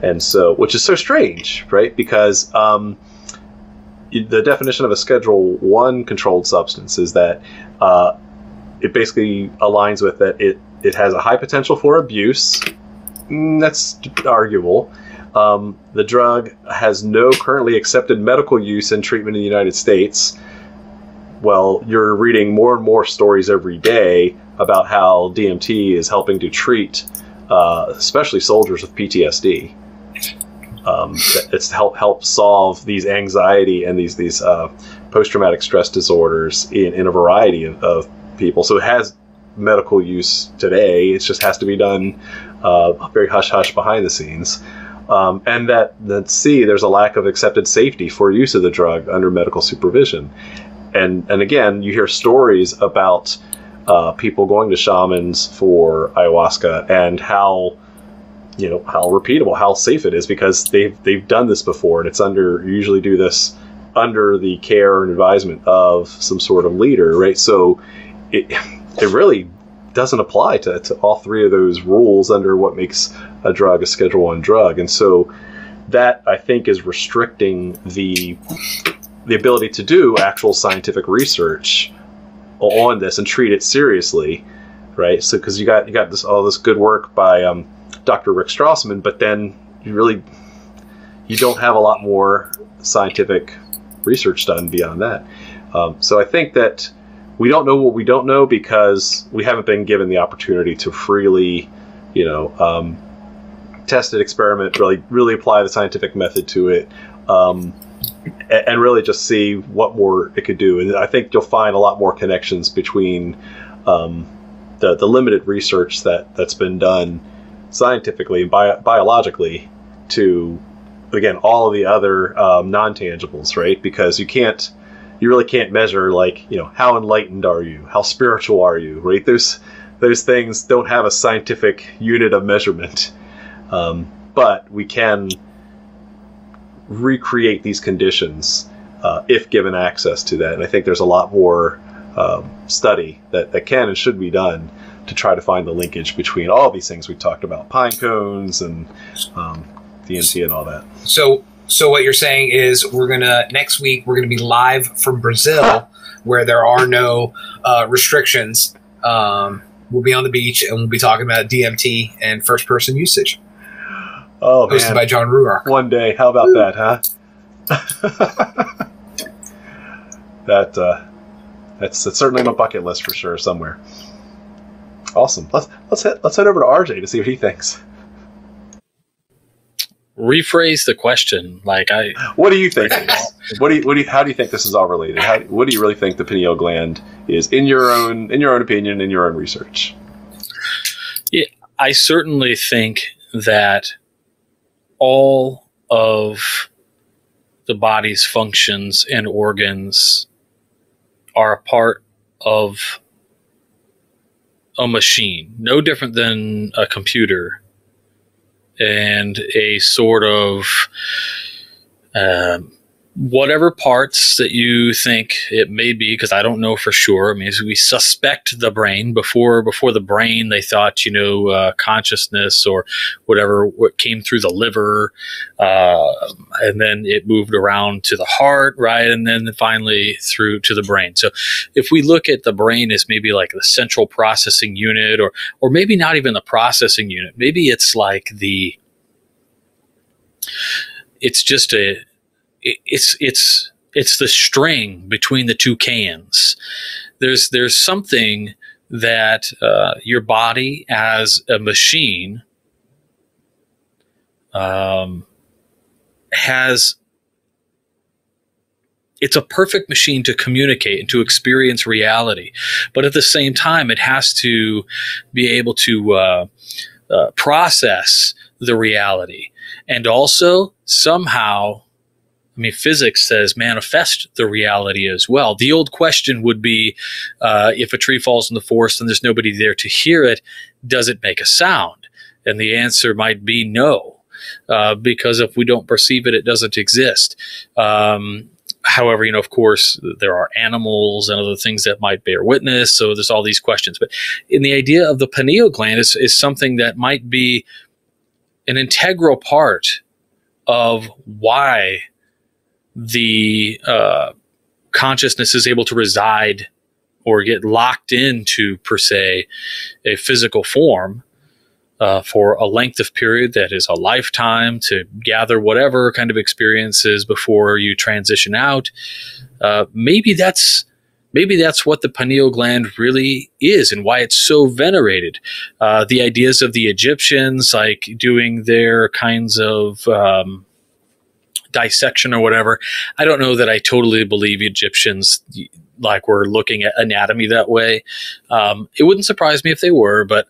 And so which is so strange right? Because um, the definition of a schedule one controlled substance is that uh, it basically aligns with that it it has a high potential for abuse. Mm, that's arguable. Um, the drug has no currently accepted medical use and treatment in the united states. Well you're reading more and more stories every day about how dmt is helping to treat uh, especially soldiers with ptsd um, it's to help help solve these anxiety and these these uh, post traumatic stress disorders in, in a variety of, of people. So it has medical use today. It just has to be done uh, very hush hush behind the scenes. Um, and that that C, there's a lack of accepted safety for use of the drug under medical supervision. And and again, you hear stories about uh, people going to shamans for ayahuasca and how you know how repeatable, how safe it is because they've they've done this before, and it's under usually do this under the care and advisement of some sort of leader, right? So it it really doesn't apply to, to all three of those rules under what makes a drug a Schedule One drug, and so that I think is restricting the the ability to do actual scientific research on this and treat it seriously, right? So because you got you got this all this good work by um, Dr. Rick Strassman, but then you really you don't have a lot more scientific research done beyond that. Um, so I think that we don't know what we don't know because we haven't been given the opportunity to freely, you know, um, test it, experiment, really, really apply the scientific method to it. Um, and, and really just see what more it could do. And I think you'll find a lot more connections between um, the the limited research that that's been done scientifically and bio- biologically to again all of the other um, non tangibles, right? Because you can't you really can't measure like you know how enlightened are you, how spiritual are you, right? Those those things don't have a scientific unit of measurement, um, but we can recreate these conditions uh, if given access to that. And I think there's a lot more um, study that, that can and should be done to try to find the linkage between all these things we talked about pine cones and um, DMT and all that. So, so what you're saying is we're gonna next week we're gonna be live from Brazil, where there are no uh, restrictions. Um, we'll be on the beach and we'll be talking about DMT and first person usage. Oh hosted man! by John Ruark. One day, how about that, huh? that uh, that's that's certainly on my bucket list for sure somewhere. Awesome. Let's let's head let's head over to RJ to see what he thinks. Rephrase the question. Like I, What do you think? what do you what do you, how do you think this is all related? How, what do you really think the pineal gland is in your own in your own opinion in your own research? Yeah, I certainly think that all of the body's functions and organs are a part of a machine, no different than a computer and a sort of um, whatever parts that you think it may be because i don't know for sure. I mean we suspect the brain before before the brain they thought you know uh, consciousness or whatever what came through the liver uh, and then it moved around to the heart right? And then finally through to the brain. So if we look at the brain as maybe like the central processing unit or or maybe not even the processing unit maybe it's like the it's just a it's it's it's the string between the two cans. There's there's something that uh, your body as a machine um, has. It's a perfect machine to communicate and to experience reality, but at the same time, it has to be able to uh, uh, process the reality and also somehow I mean, physics says manifest the reality as well. The old question would be uh, if a tree falls in the forest and there's nobody there to hear it, does it make a sound? And the answer might be no, uh, because if we don't perceive it, it doesn't exist. Um, however, you know, of course, there are animals and other things that might bear witness. So there's all these questions. But in the idea of the pineal gland is, is something that might be an integral part of why the uh, consciousness is able to reside or get locked into, per se, a physical form uh, for a length of period that is a lifetime to gather whatever kind of experiences before you transition out. Uh, maybe that's maybe that's what the pineal gland really is and why it's so venerated. Uh, the ideas of the Egyptians, like doing their kinds of um, dissection or whatever. I don't know that I totally believe Egyptians like were looking at anatomy that way. Um, it wouldn't surprise me if they were, but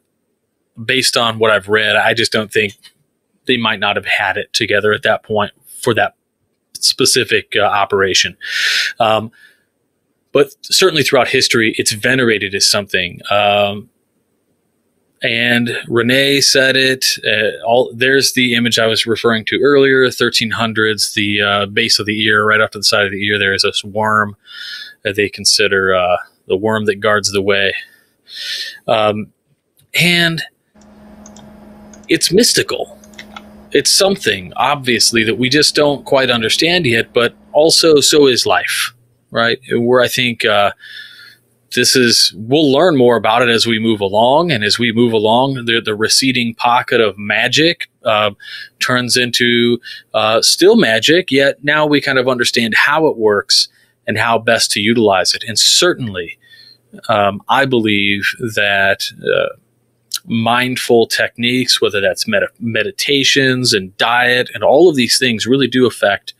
based on what I've read, I just don't think they might not have had it together at that point for that specific uh, operation. Um, but certainly throughout history, it's venerated as something. Um, and Renee said it. Uh, all there's the image I was referring to earlier, 1300s, the uh, base of the ear, right off to the side of the ear. There is this worm that they consider uh, the worm that guards the way, um, and it's mystical. It's something obviously that we just don't quite understand yet, but also so is life, right? Where I think uh, this is we'll learn more about it as we move along. And as we move along the, the receding pocket of magic uh, turns into uh, still magic yet now we kind of understand how it works and how best to utilize it. And certainly um, i believe that uh, mindful techniques, whether that's med- meditations and diet, and all of these things really do affect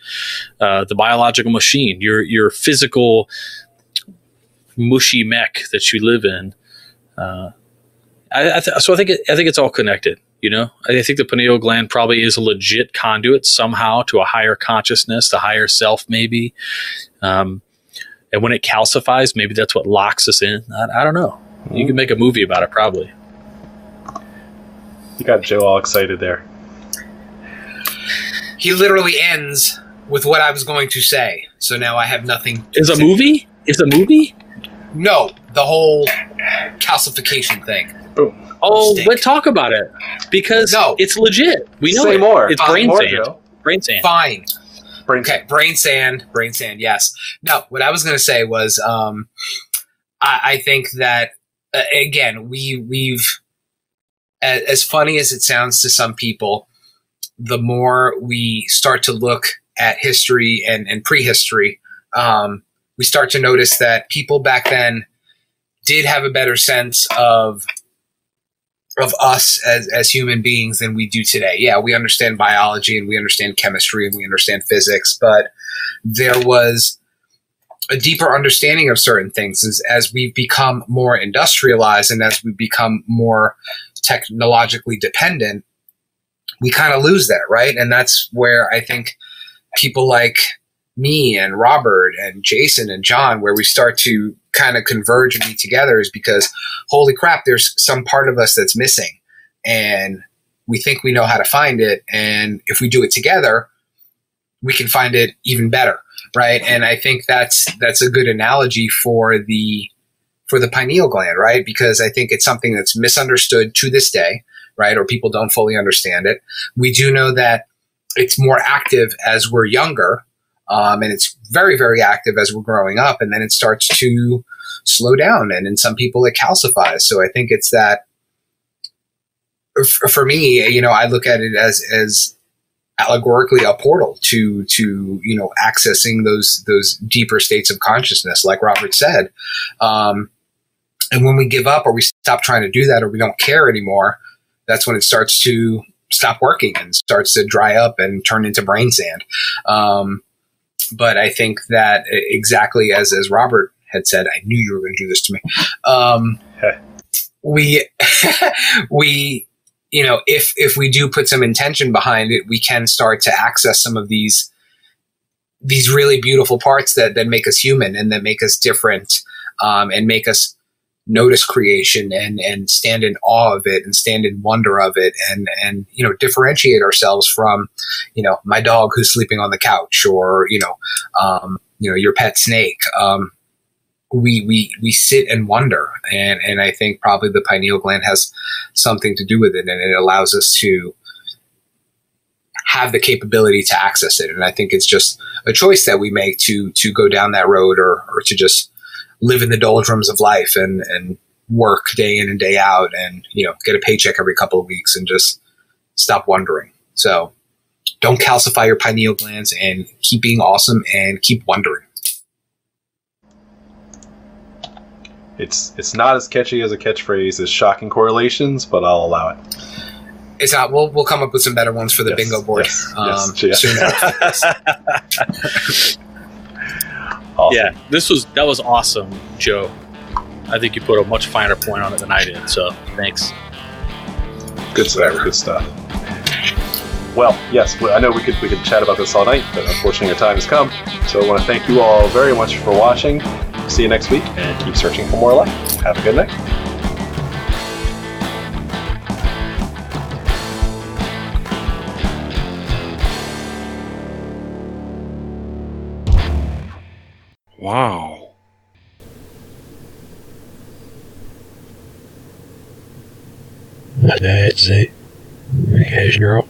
uh, the biological machine, your your physical mushy mech that you live in. Uh, I, I th- so I think it, I think it's all connected. You know, I think the pineal gland probably is a legit conduit somehow to a higher consciousness, the higher self, maybe. Um, and when it calcifies, maybe that's what locks us in. I, I don't know. You can make a movie about it, probably. You got Joe all excited there. He literally ends with what I was going to say. So now I have nothing. Is a to- movie? Is a movie? No, the whole calcification thing. Oh, Stink. but talk about it because No. it's legit. We know Say it. more. It's Uh, brain more, sand. Joe. Brain sand. Fine. Brain Okay, brain sand, brain sand. Yes. No, what I was going to say was, um, I, I think that uh, again, we we've as, as funny as it sounds to some people, the more we start to look at history and, and prehistory, um, we start to notice that people back then did have a better sense of of us as, as human beings than we do today. Yeah, we understand biology and we understand chemistry and we understand physics, but there was a deeper understanding of certain things as, as we've become more industrialized and as we become more technologically dependent, we kind of lose that, right? And that's where I think people like me and Robert and Jason and John, where we start to kind of converge and be together, is because holy crap, there's some part of us that's missing. And we think we know how to find it. And if we do it together, we can find it even better. Right. And I think that's that's a good analogy for the for the pineal gland, right? Because I think it's something that's misunderstood to this day, right? Or people don't fully understand it. We do know that it's more active as we're younger, um, and it's very, very active as we're growing up, and then it starts to slow down, and in some people it calcifies. So I think it's that. For me, you know, I look at it as as allegorically a portal to to you know accessing those those deeper states of consciousness, like Robert said. Um, and when we give up, or we stop trying to do that, or we don't care anymore, that's when it starts to stop working and starts to dry up and turn into brain sand. Um, but I think that exactly as as Robert had said, I knew you were going to do this to me. Um, we we you know if if we do put some intention behind it, we can start to access some of these these really beautiful parts that that make us human and that make us different um, and make us notice creation and and stand in awe of it and stand in wonder of it and and you know differentiate ourselves from you know my dog who's sleeping on the couch or you know um, you know your pet snake. Um, we we we sit and wonder and and I think probably the pineal gland has something to do with it and it allows us to have the capability to access it. And I think it's just a choice that we make to to go down that road or or to just live in the doldrums of life and and work day in and day out and you know get a paycheck every couple of weeks and just stop wondering so don't calcify your pineal glands and keep being awesome and keep wondering It's it's not as catchy as a catchphrase as shocking correlations, but I'll allow it. it's not we'll, we'll come up with some better ones for the Yes, bingo board yes, um, yes, yeah. soon Awesome. Yeah, this was that was awesome, Joe. I think you put a much finer point on it than I did. So thanks. Good stuff. Good stuff. Well, yes, I know we could we could chat about this all night, but unfortunately our time has come. So I want to thank you all very much for watching. See you next week, and keep searching for more life. Have a good night. Wow. That's it. Because you're